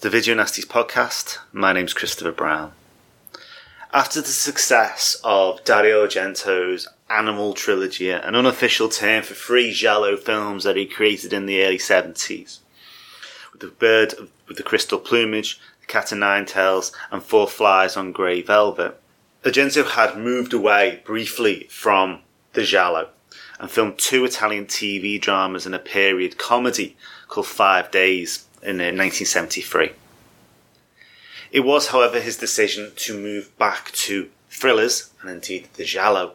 The Video Nasties podcast. My name's Christopher Brown. After the success of Dario Argento's Animal trilogy, an unofficial term for three giallo films that he created in the early 70s, with the bird with the crystal plumage, the cat o' nine tails, and four flies on grey velvet, Argento had moved away briefly from the giallo and filmed two Italian TV dramas and a period comedy called Five Days in uh, 1973. It was, however, his decision to move back to thrillers, and indeed the giallo,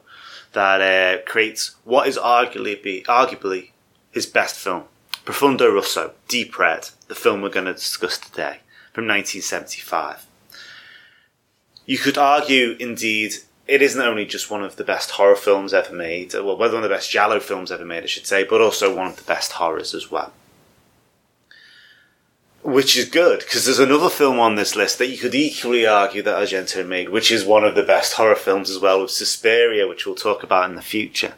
that uh, creates what is arguably, arguably his best film, Profondo Rosso, Deep Red, the film we're going to discuss today, from 1975. You could argue, indeed, it isn't only just one of the best horror films ever made, well, one of the best giallo films ever made, I should say, but also one of the best horrors as well. Which is good, because there's another film on this list that you could equally argue that Argento made, which is one of the best horror films as well, with Suspiria, which we'll talk about in the future.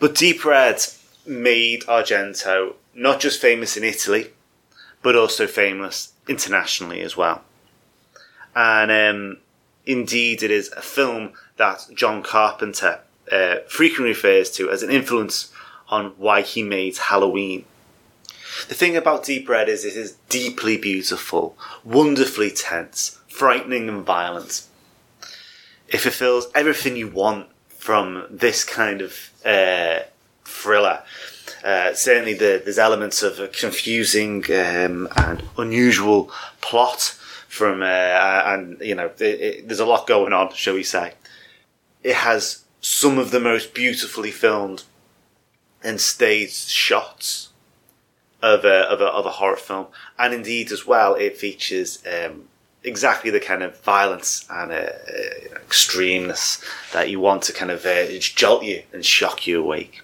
But Deep Red made Argento not just famous in Italy, but also famous internationally as well. And um, indeed, it is a film that John Carpenter uh, frequently refers to as an influence on why he made Halloween. The thing about Deep Red is it is deeply beautiful, wonderfully tense, frightening and violent. It fulfills everything you want from this kind of uh, thriller. Uh, certainly, the, there's elements of a confusing um, and unusual plot from, uh, and you know, it, it, there's a lot going on, shall we say. It has some of the most beautifully filmed and staged shots of a, of a, of a horror film. And indeed, as well, it features um, exactly the kind of violence and uh, uh, extremeness that you want to kind of uh, jolt you and shock you awake.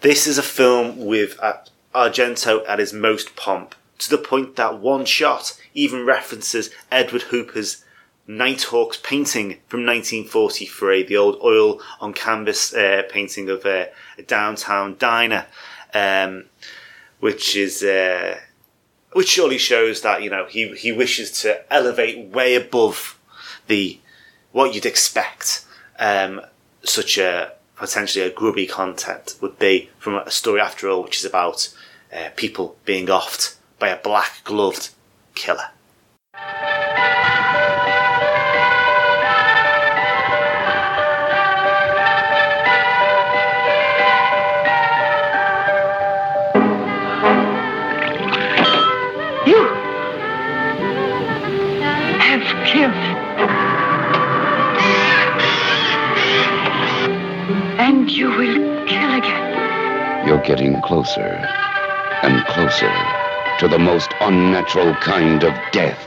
This is a film with uh, Argento at his most pomp, to the point that one shot even references Edward Hooper's Nighthawks painting from 1943, the old oil on canvas uh, painting of uh, a downtown diner, um, which is uh, which surely shows that you know he he wishes to elevate way above the what you'd expect um, such a potentially a grubby content would be from a story after all, which is about uh, people being offed by a black gloved killer. And you will kill again. You're getting closer and closer to the most unnatural kind of death.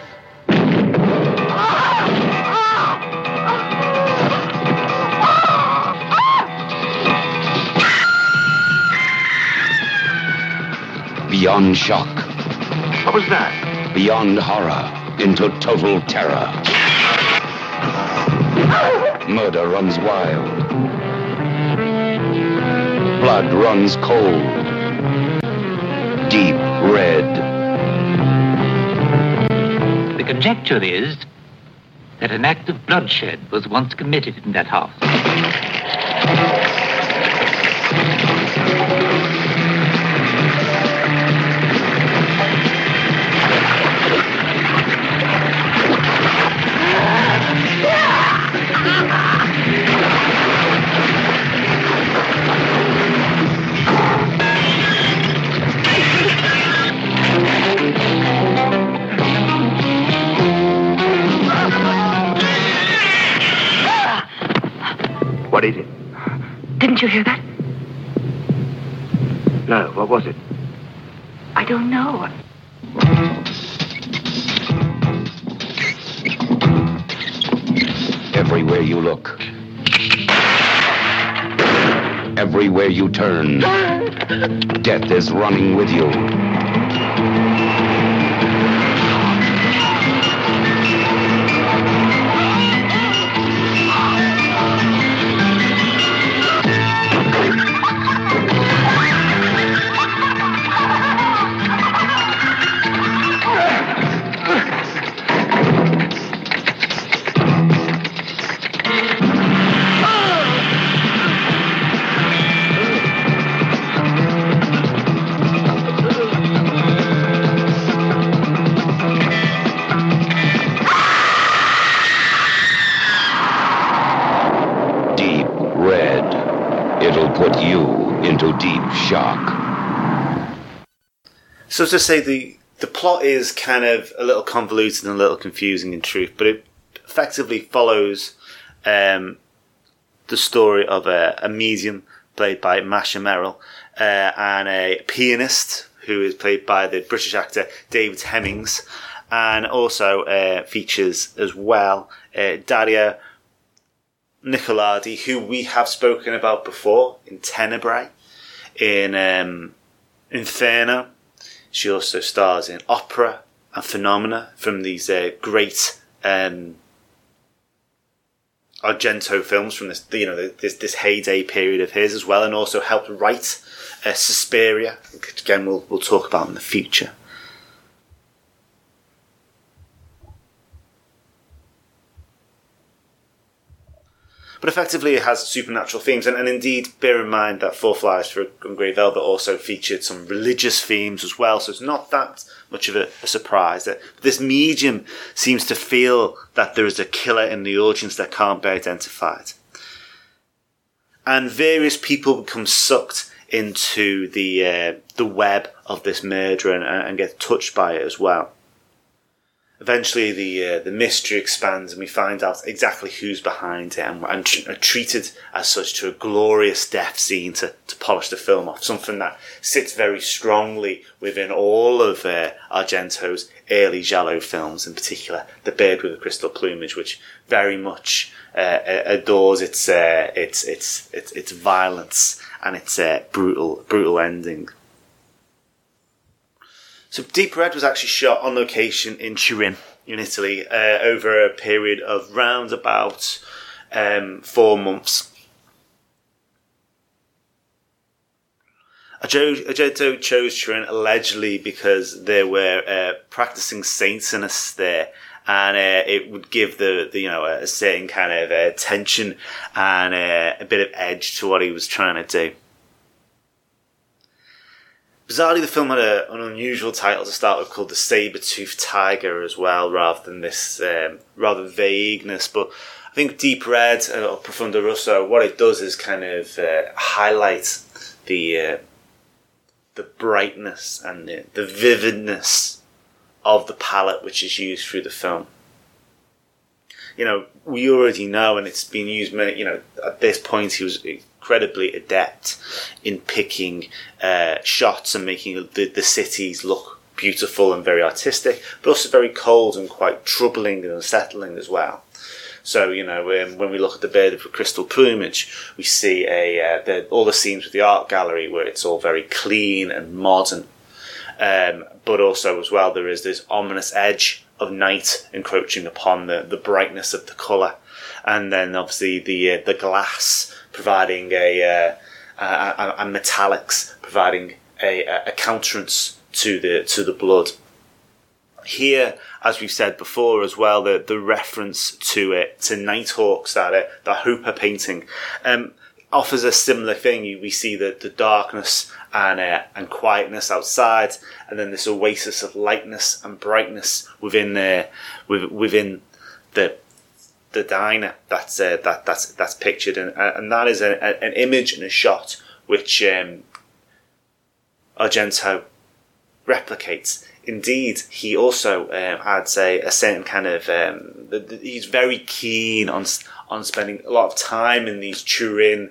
Beyond shock, What was that? beyond horror, into total terror. Murder runs wild. Blood runs cold. Deep red. The conjecture is that an act of bloodshed was once committed in that house. What is it? Didn't you hear that? No, what was it? I don't know. Everywhere you look, everywhere you turn, death is running with you. So to say the the plot is kind of a little convoluted and a little confusing in truth, but it effectively follows um, the story of a, a medium played by Macha Méril uh, and a pianist who is played by the British actor David Hemmings, and also uh, features as well uh, Daria Nicolodi, who we have spoken about before in Tenebrae, in um, Inferno. She also stars in Opera and Phenomena from these uh, great um, Argento films from this, you know, this this heyday period of his as well, and also helped write uh, Suspiria, which again we'll we'll talk about in the future. But effectively, it has supernatural themes, and, and indeed, bear in mind that Four Flies for Grey Velvet also featured some religious themes as well, so it's not that much of a, a surprise that this medium seems to feel that there is a killer in the audience that can't be identified. And various people become sucked into the uh, the web of this murder and, and get touched by it as well. Eventually, the uh, the mystery expands, and we find out exactly who's behind it, and, and tr- are treated as such to a glorious death scene to, to polish the film off. Something that sits very strongly within all of uh, Argento's early giallo films, in particular, The Bird with the Crystal Plumage, which very much uh, adores its uh, its its its its violence and its uh, brutal brutal ending. So Deep Red was actually shot on location in Turin, in Italy, uh, over a period of round about um, four months. Argento chose Turin allegedly because there were uh, practicing Satanists there, and uh, it would give the, the you know a certain kind of uh, tension and uh, a bit of edge to what he was trying to do. Bizarrely, the film had a, an unusual title to start with called The Saber-Toothed Tiger as well, rather than this um, rather vagueness. But I think Deep Red uh, or Profondo Rosso, what it does is kind of uh, highlight the uh, the brightness and the, the vividness of the palette which is used through the film. You know, we already know, and it's been used many. You know, at this point, he was incredibly adept in picking uh, shots and making the, the cities look beautiful and very artistic, but also very cold and quite troubling and unsettling as well. So you know, um, when we look at the bird of crystal plumage, we see a uh, the, all the scenes with the art gallery where it's all very clean and modern. Um, but also as well, there is this ominous edge of night encroaching upon the, the brightness of the colour, and then obviously the uh, the glass providing a, uh, metallics providing a, a counterance to the to the blood. Here, as we've said before as well, the, the reference to it, to Nighthawks, that, uh, the Hooper painting, um, offers a similar thing. We see the, the darkness and, uh, and quietness outside, and then this oasis of lightness and brightness within the, within the, the diner that's, uh, that, that's, that's pictured. And, and that is a, a, an image and a shot which, um, Argento replicates. Indeed, he also um, adds a, a certain kind of. Um, the, the, he's very keen on on spending a lot of time in these Turin,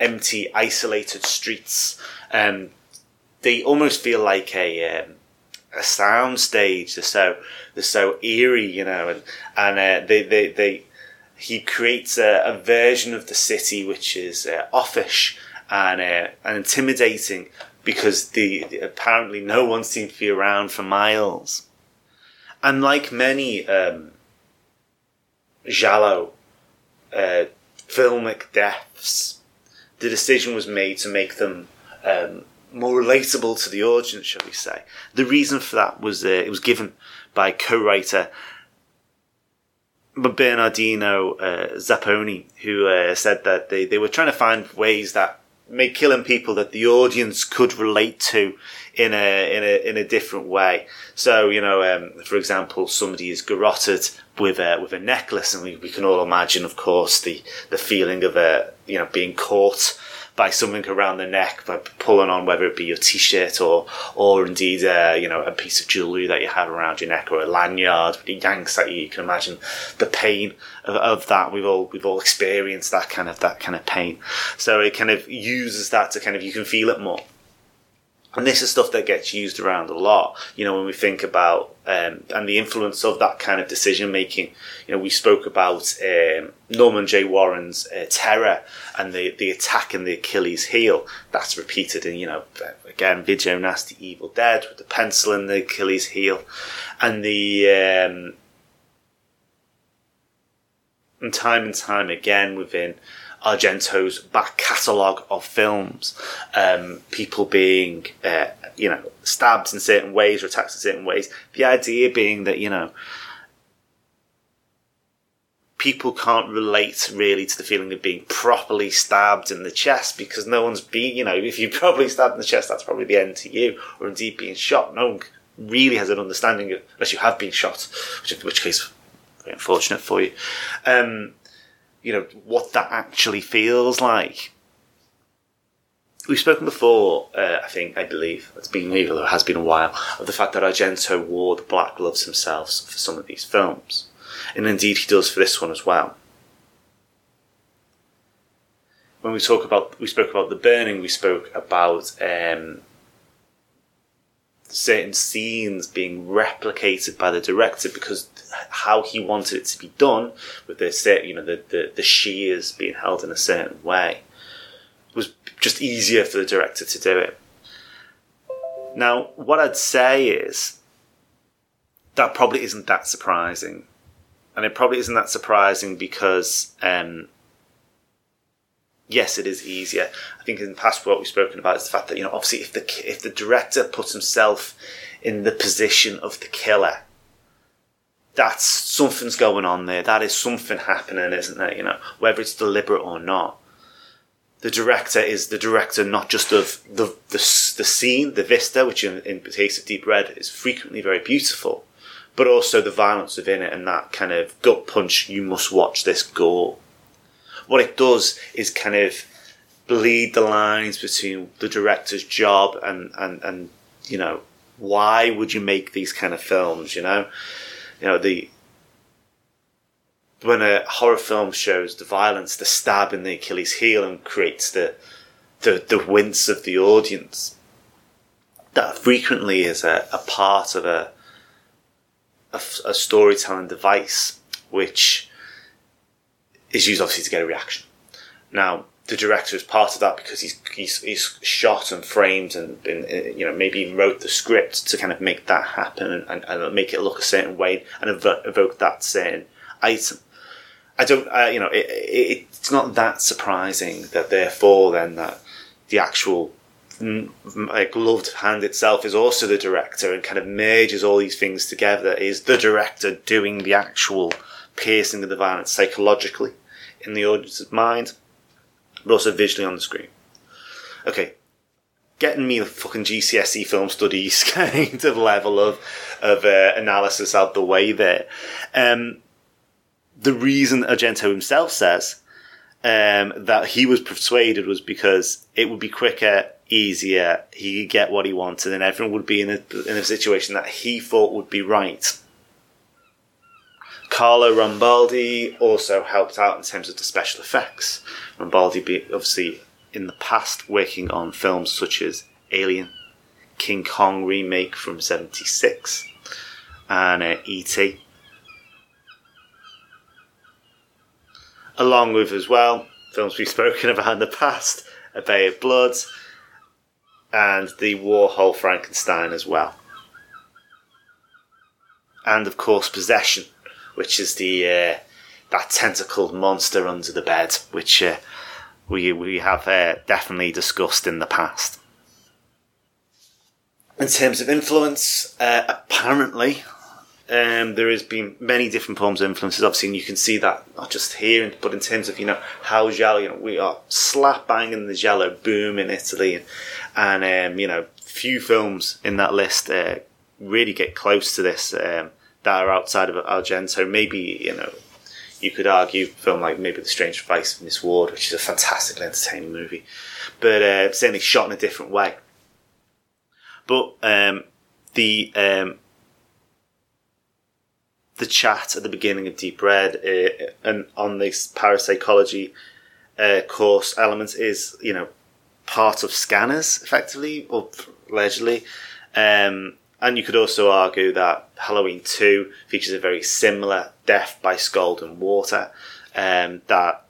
empty, isolated streets. Um, they almost feel like a um, a sound stage. They're so they're so eerie, you know, and and uh, they they they he creates a, a version of the city which is uh, offish and uh, and intimidating because the, the- apparently no one seems to be around for miles. And like many um, uh, filmic deaths, the decision was made to make them um, more relatable to the audience, shall we say. The reason for that was uh, it was given by co-writer Bernardino uh, Zapponi, who uh, said that they, they were trying to find ways that make killing people that the audience could relate to in a in a in a different way. So you know, um, for example, somebody is garroted with a with a necklace, and we, we can all imagine, of course, the the feeling of a you know being caught by something around the neck by pulling on whether it be your t-shirt or or indeed uh, you know a piece of jewelry that you have around your neck or a lanyard with yanks at you you can imagine the pain of, of that. We've all we've all experienced that kind of that kind of pain. So it kind of uses that to kind of you can feel it more and this is stuff that gets used around a lot. You know, when we think about um, and the influence of that kind of decision making. You know, we spoke about um, Norman J. Warren's uh, terror and the the attack in the Achilles heel. That's repeated in you know again Video Nasty Evil Dead with the pencil in the Achilles heel, and the um, and time and time again within Argento's back catalogue of films, um, people being, uh, you know, stabbed in certain ways or attacked in certain ways. The idea being that, you know, people can't relate really to the feeling of being properly stabbed in the chest because no one's been, you know, if you're properly stabbed in the chest, that's probably the end to you, or indeed being shot. No one really has an understanding of, unless you have been shot, which, in which case, very unfortunate for you. Um, you know, what that actually feels like. We've spoken before, uh, I think, I believe, it's been, even though it has been a while, of the fact that Argento wore the black gloves himself for some of these films. And indeed he does for this one as well. When we talk about, we spoke about the burning, we spoke about um, certain scenes being replicated by the director because how he wanted it to be done with the set, you know, the, the, the shears being held in a certain way was just easier for the director to do it. Now, what I'd say is that probably isn't that surprising. And it probably isn't that surprising because, um, yes, it is easier. I think in the past what we've spoken about is the fact that, you know, obviously if the, if the director puts himself in the position of the killer, that's something's going on there. That is something happening, isn't there? You know, whether it's deliberate or not. The director is the director not just of the the, the scene, the vista, which in, in the case of Deep Red is frequently very beautiful, but also the violence within it and that kind of gut punch. You must watch this gore. What it does is kind of bleed the lines between the director's job and and and you know why would you make these kind of films? You know you know the when a horror film shows the violence, the stab in the Achilles heel, and creates the the, the wince of the audience, that frequently is a, a part of a, a a storytelling device which is used obviously to get a reaction. Now, the director is part of that because he's he's, he's shot and framed and, uh, you know maybe even wrote the script to kind of make that happen and, and, and make it look a certain way and evoke, evoke that certain item. I don't, uh, you know, it, it, it's not that surprising that therefore then that the actual mm, like gloved hand itself is also the director and kind of merges all these things together. Is the director doing the actual piercing of the violence psychologically in the audience's mind? but also visually on the screen. Okay, getting me the fucking GCSE film studies kind of level of of uh, analysis out the way there. Um, the reason Argento himself says um, that he was persuaded was because it would be quicker, easier. He could get what he wanted, and everyone would be in a in a situation that he thought would be right. Carlo Rambaldi also helped out in terms of the special effects. Rambaldi, be obviously in the past working on films such as Alien, King Kong remake from '76, and uh, E.T. Along with as well films we've spoken about in the past, A Bay of Blood, and the Warhol Frankenstein as well, and of course Possession, which is the uh, that tentacled monster under the bed, which uh, we we have uh, definitely discussed in the past. In terms of influence, uh, apparently um, there has been many different forms of influences, obviously, and you can see that not just here, but in terms of you know how Giallo, you know, we are slap bang in the Giallo boom in Italy, and, and um, you know, few films in that list uh, really get close to this um, that are outside of Argento. Maybe you know, you could argue film like maybe The Strange Vice of Miss Ward, which is a fantastically entertaining movie, but uh, certainly shot in a different way. But um, the um, the chat at the beginning of Deep Red uh, and on this parapsychology uh, course element is you know part of Scanners effectively or allegedly. Um, and you could also argue that Halloween 2 features a very similar death by scald and water um, that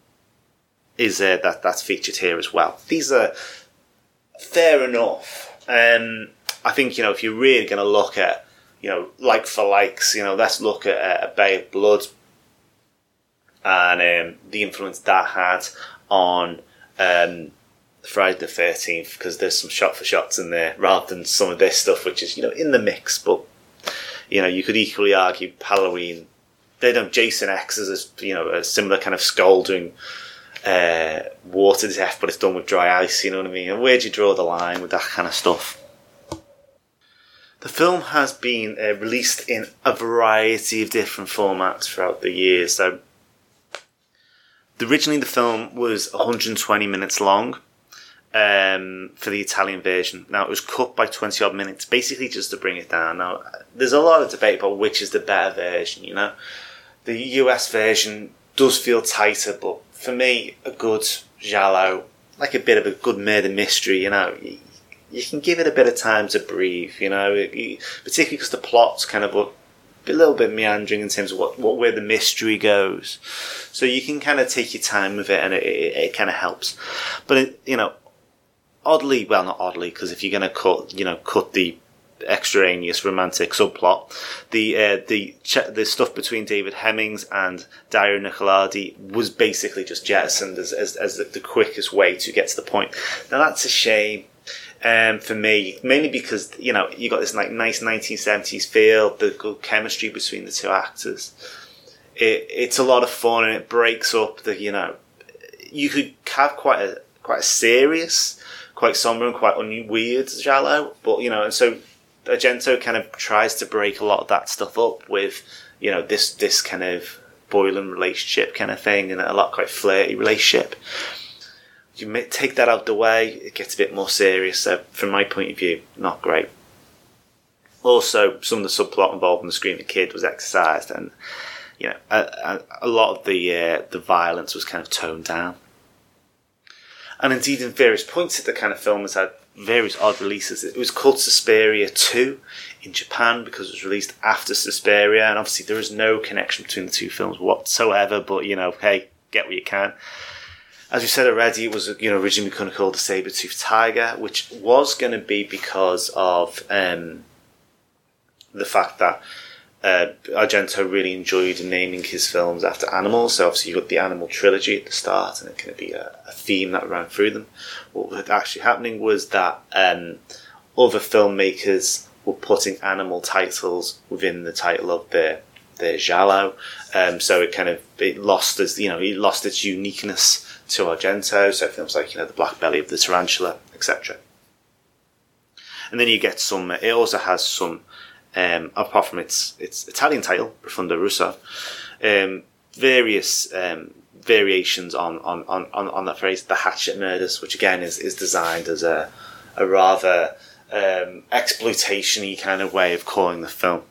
is uh, that that's featured here as well. These are fair enough. Um, I think you know if you're really going to look at you know like for likes, you know let's look at uh, a Bay of Blood and um, the influence that had on um, Friday the Thirteenth because there's some shot for shots in there rather than some of this stuff which is you know in the mix. But you know you could equally argue Halloween. They don't Jason X is a, you know a similar kind of scalding uh, water death, but it's done with dry ice. You know what I mean? And where do you draw the line with that kind of stuff? The film has been uh, released in a variety of different formats throughout the years. So, originally the film was 120 minutes long um, for the Italian version. Now it was cut by 20 odd minutes, basically just to bring it down. Now there's a lot of debate about which is the better version. You know, the US version does feel tighter, but for me, a good giallo, like a bit of a good murder mystery. You know, you can give it a bit of time to breathe, you know, particularly because the plot's kind of a, a little bit meandering in terms of what, what where the mystery goes. So you can kind of take your time with it, and it, it, it kind of helps. But it, you know, oddly, well, not oddly, because if you're going to cut, you know, cut the extraneous romantic subplot, the uh, the the stuff between David Hemmings and Dario Nicolodi was basically just jettisoned as as, as the, the quickest way to get to the point. Now that's a shame um, for me, mainly because you know you got this like nice 1970s feel, the good chemistry between the two actors. It, it's a lot of fun and it breaks up the you know you could have quite a quite a serious, quite somber and quite un- weird giallo, but you know and so Argento kind of tries to break a lot of that stuff up with you know this this kind of boiling relationship kind of thing and a lot quite flirty relationship you take that out of the way, it gets a bit more serious. So, from my point of view, not great. Also, some of the subplot involved in the Screaming Kid was exercised, and you know, a, a, a lot of the uh, the violence was kind of toned down. And indeed, in various points, the kind of film has had various odd releases. It was called Suspiria 2 in Japan because it was released after Suspiria, and obviously there is no connection between the two films whatsoever. But you know, hey, get what you can as we said already, it was you know originally going to call the saber tooth tiger, which was going to be because of um, the fact that uh, Argento really enjoyed naming his films after animals. So obviously you got the animal trilogy at the start, and it can be a, a theme that ran through them. What was actually happening was that um, other filmmakers were putting animal titles within the title of their their giallo, um, so it kind of it lost its you know it lost its uniqueness to Argento, so films like you know the Black Belly of the Tarantula, etc. And then you get some. It also has some, um, apart from its its Italian title, Profondo Rosso, um, various um, variations on, on, on, on, that phrase, the Hatchet Murders, which again is, is designed as a, a rather um, exploitation-y kind of way of calling the film.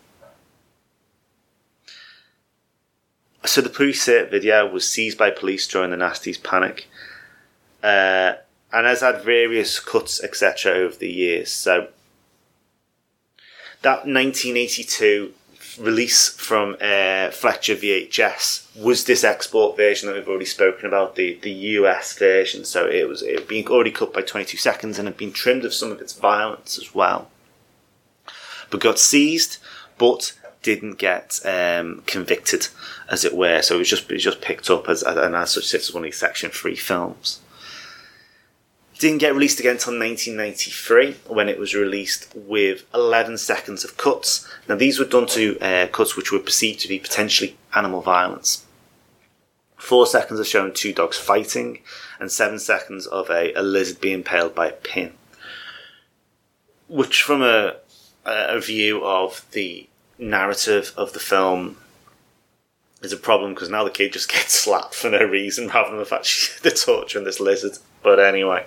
So the preset video was seized by police during the Nasties panic, uh, and has had various cuts etc. over the years. So that 1982 release from uh, Fletcher VHS was this export version that we've already spoken about, the, the US version. So it was it been already cut by 22 seconds and had been trimmed of some of its violence as well. But got seized, but didn't get um, convicted, as it were. So it was just it was just picked up as and as such sits as one of these Section Three films. Didn't get released again until 1993 when it was released with 11 seconds of cuts. Now these were done to uh, cuts which were perceived to be potentially animal violence. Four seconds of showing two dogs fighting, and seven seconds of a, a lizard being impaled by a pin. Which, from a, a view of the narrative of the film is a problem because now the kid just gets slapped for no reason rather than the fact she's the torturing this lizard. But anyway,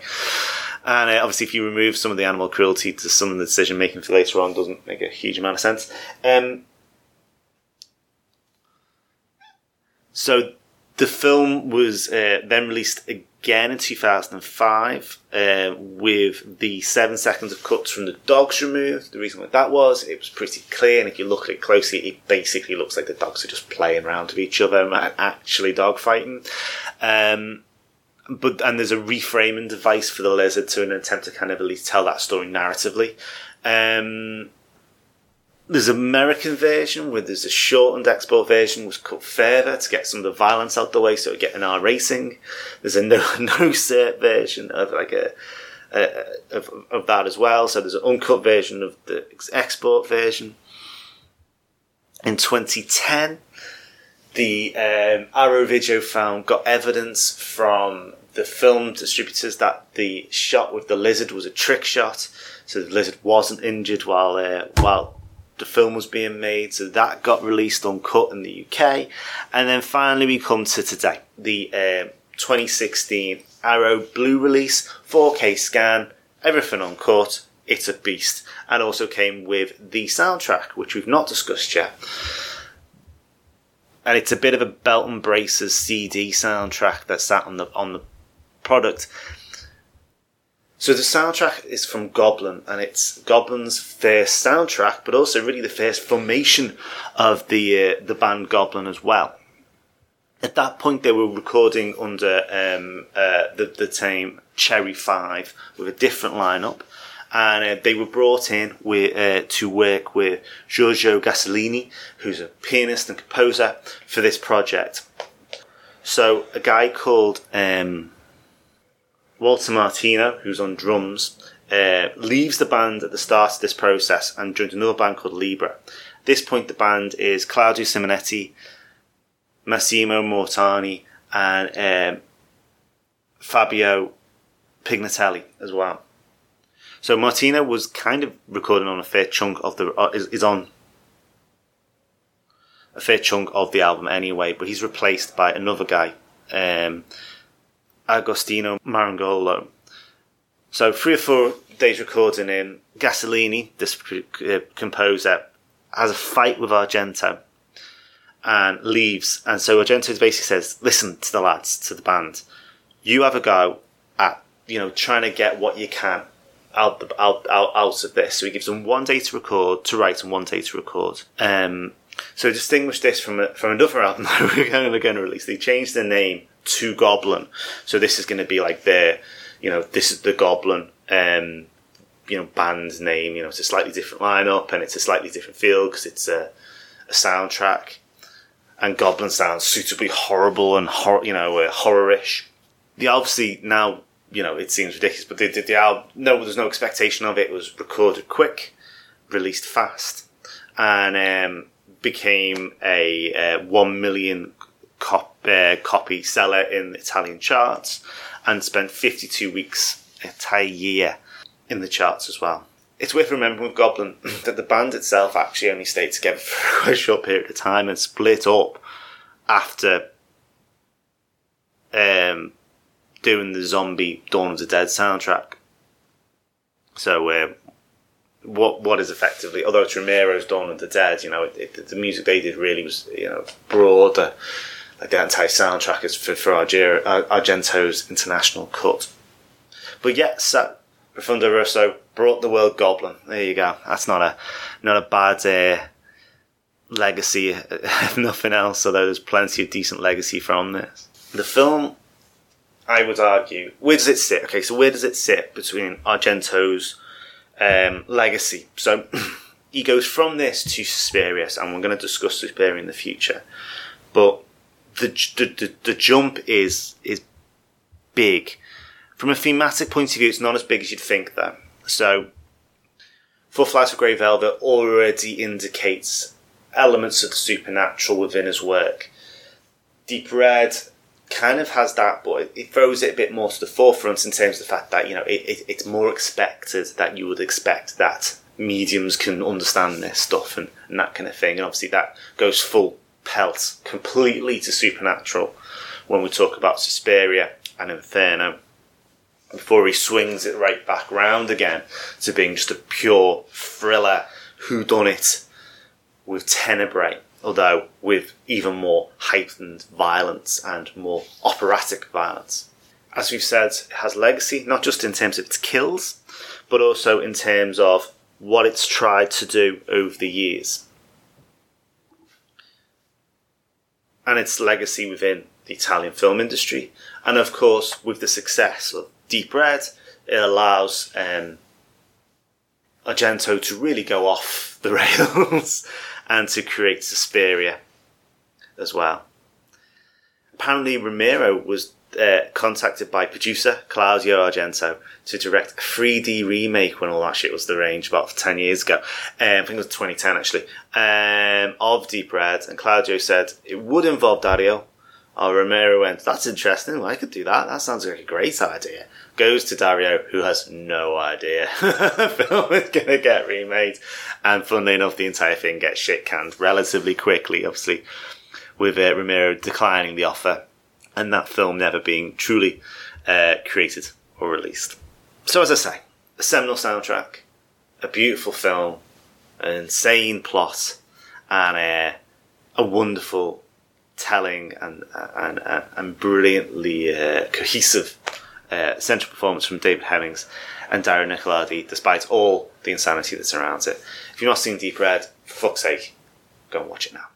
and uh, obviously, if you remove some of the animal cruelty to some of the decision making for later on, doesn't make a huge amount of sense. Um, so the film was uh, then released again in 2005 uh, with the seven seconds of cuts from the dogs removed. The reason why that was, it was pretty clear, and if you look at it closely, it basically looks like the dogs are just playing around with each other and actually dog fighting. Um, but and there's a reframing device for the lizard to an attempt to kind of at least tell that story narratively. Um, there's an American version where there's a shortened export version was cut further to get some of the violence out the way so get an R racing. There's a no no cert version of like a, a, of, of that as well. So there's an uncut version of the export version. In 2010, the um, Arrow Video found got evidence from the film distributors that the shot with the lizard was a trick shot, so the lizard wasn't injured while uh, while the film was being made. So that got released uncut in the UK, and then finally we come to today, the uh, 2016 Arrow Blue release, 4K scan, everything uncut. It's a beast, and also came with the soundtrack, which we've not discussed yet and it's a bit of a belt and braces CD soundtrack that sat on the on the product. So the soundtrack is from Goblin, and it's Goblin's first soundtrack, but also really the first formation of the uh, the band Goblin as well. At that point, they were recording under um, uh, the the team Cherry Five with a different lineup, and uh, they were brought in with, uh, to work with Giorgio Gaslini, who's a pianist and composer for this project. So a guy called um, Walter Martino, who's on drums, uh, leaves the band at the start of this process and joins another band called Libra. At this point, the band is Claudio Simonetti, Massimo Morante, and um, Fabio Pignatelli as well. So Martino was kind of recording on a fair chunk of the uh, is, is on a fair chunk of the album anyway, but he's replaced by another guy, um, Agostino Marangolo. So three or four days recording in, Gaslini, this uh, composer, has a fight with Argento and leaves. And so Argento basically says, "Listen to the lads, to the band. You have a go at you know trying to get what you can out, the, out, out, out of this. So he gives them one day to record, to write, and one day to record. Um, so distinguish this from a, from another album that we're going to, release. They changed the name to Goblin. So this is going to be like their, you know, this is the Goblin, um, you know, band's name. You know, it's a slightly different lineup and it's a slightly different feel because it's a, a soundtrack. And Goblin sounds suitably horrible and hor- you know, uh, horrorish. The obviously now you know, it seems ridiculous, but the, the, the album, no, there's no expectation of it. It was recorded quick, released fast, and um, became a uh, one million cop, uh, copy seller in Italian charts, and spent 52 weeks, entire year, in the charts as well. It's worth remembering with Goblin that the band itself actually only stayed together for a short period of time and split up after um, doing the zombie Dawn of the Dead soundtrack. So, uh, what what is effectively, although it's Romero's Dawn of the Dead, you know, it, it, the music they did really was, you know, broader. The entire soundtrack is for, for Arger- Argento's international cut. But yes, that Profondo Rosso brought the world Goblin. There you go. That's not a not a bad uh, legacy, if nothing else. Although there's plenty of decent legacy from this. The film, I would argue, where does it sit? Okay, so where does it sit between Argento's um, legacy? So he goes from this to Suspiria, and we're going to discuss Suspiria in the future. But the the, the, jump is is big. From a thematic point of view, it's not as big as you'd think, though. So, For Flight of Grey Velvet already indicates elements of the supernatural within his work. Deep Red kind of has that, but it throws it a bit more to the forefront in terms of the fact that you know it, it, it's more expected that you would expect that mediums can understand this stuff and, and that kind of thing. And obviously, that goes full pelt completely to supernatural when we talk about Suspiria and Inferno before he swings it right back round again to being just a pure thriller who done it with Tenebrae, although with even more heightened violence and more operatic violence. As we've said, it has legacy, not just in terms of its kills, but also in terms of what it's tried to do over the years. And its legacy within the Italian film industry, and of course with the success of Deep Red, it allows um, Argento to really go off the rails and to create Suspiria as well. Apparently, Romero was uh, contacted by producer Claudio Argento to direct a 3D remake when all that shit was the range about 10 years ago. Um, I think it was 2010 actually, um, of Deep Red. And Claudio said it would involve Dario. Oh, Romero went, that's interesting. Well, I could do that. That sounds like a great idea. Goes to Dario, who has no idea the film is going to get remade. And funnily enough, the entire thing gets shit canned relatively quickly, obviously, with uh, Romero declining the offer and that film never being truly uh, created or released. So, as I say, a seminal soundtrack, a beautiful film, an insane plot, and a, a wonderful telling and and, and, brilliantly uh, cohesive uh, central performance from David Hemmings and Dario Nicolodi, despite all the insanity that surrounds it. If you've not seen Deep Red, for fuck's sake, go and watch it now.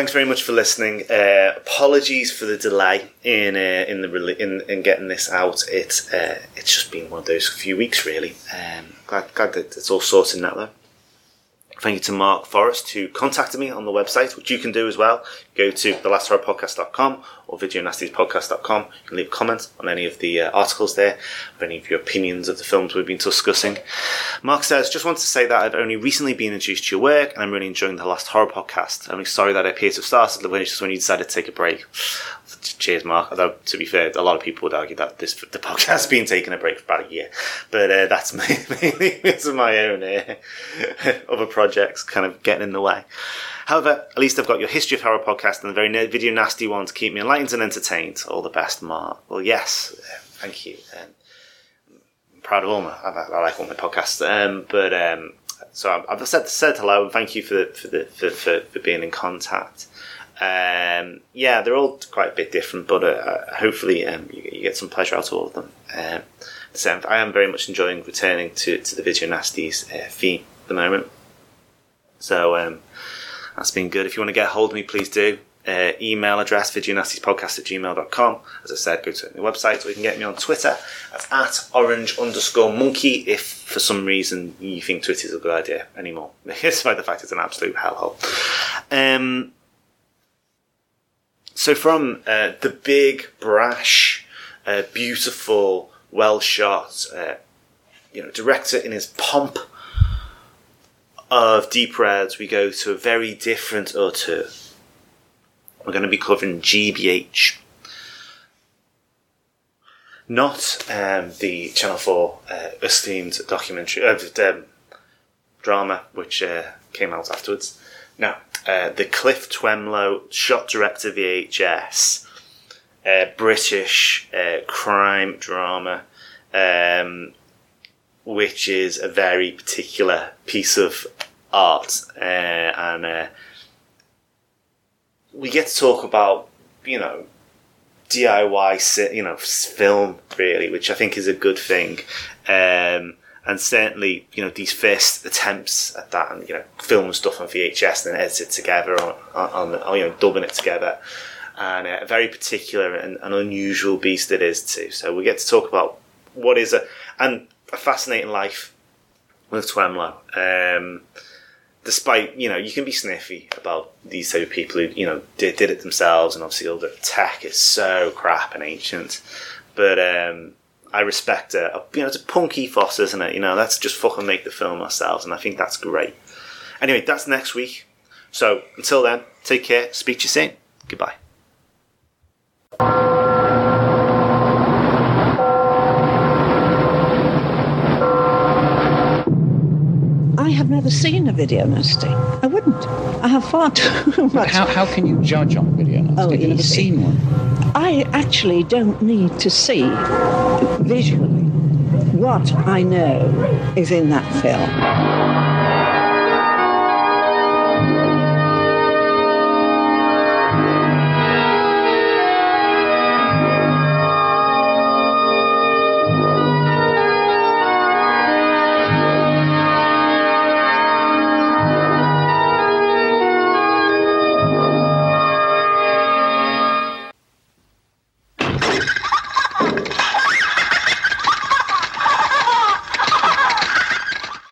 Thanks very much for listening. Uh, apologies for the delay in uh, in the in, in getting this out. It uh, it's just been one of those few weeks really. Um, glad glad that it's all sorted now though. Thank you to Mark Forrest who contacted me on the website, which you can do as well. Go to thelasthorrorpodcast.com or videonastyspodcast.com. You can leave comments on any of the uh, articles there, of any of your opinions of the films we've been discussing. Mark says, just wanted to say that I've only recently been introduced to your work and I'm really enjoying the Last Horror podcast. I'm sorry that I appear to have started the when you decided to take a break. Cheers, Mark. Although, to be fair, a lot of people would argue that this the podcast has been taking a break for about a year. But uh, that's mainly because of my own uh, other projects kind of getting in the way. However, at least I've got your History of Horror podcast and the very video nasty one to keep me enlightened and entertained. All the best, Mark. Well, yes, uh, thank you. Um, I'm proud of all my, I, I like all my podcasts. Um, but um, so I've said said hello and thank you for for the for, for, for being in contact. Um, yeah, they're all quite a bit different, but uh, hopefully um, you, you, get some pleasure out of all of them. Um, so I am very much enjoying returning to, to the Video Nasties uh, theme at the moment. So um, that's been good. If you want to get hold of me, please do. Uh, email address videonastyspodcast at gmail.com. As I said, go to the website or you can get me on Twitter at orange underscore monkey if for some reason you think Twitter is a good idea anymore. Despite the fact it's an absolute hellhole. Um, so from uh, the big, brash, uh, beautiful, well shot, uh, you know, director in his pomp of Deep Reds, we go to a very different auteur. We're going to be covering GBH. Not um, the Channel 4 uh, esteemed documentary, uh, um, drama, which uh, came out afterwards. No, uh, the Cliff Twemlow shot director VHS, uh, British uh, crime drama, um, which is a very particular piece of art, uh, and uh, we get to talk about you know DIY, you know, film really, which I think is a good thing. Um, and certainly you know these first attempts at that and you know film stuff on VHS and then edit it together on, on, on you know dubbing it together. And a very particular and an unusual beast it is too. So we get to talk about what is a and a fascinating life with Twemlow. Um, despite you know you can be sniffy about these type of people who you know did, did it themselves and obviously all the tech is so crap and ancient. But um, I respect it. You know, it's a punk ethos, isn't it? You know, let's just fucking make the film ourselves, and I think that's great. Anyway, that's next week. So until then, take care. Speak to you soon. Goodbye. Have never seen a video nasty. I wouldn't. I have far too much. How, how can you judge on a video nasty? Oh, You've never easy. seen one. I actually don't need to see visually what I know is in that film.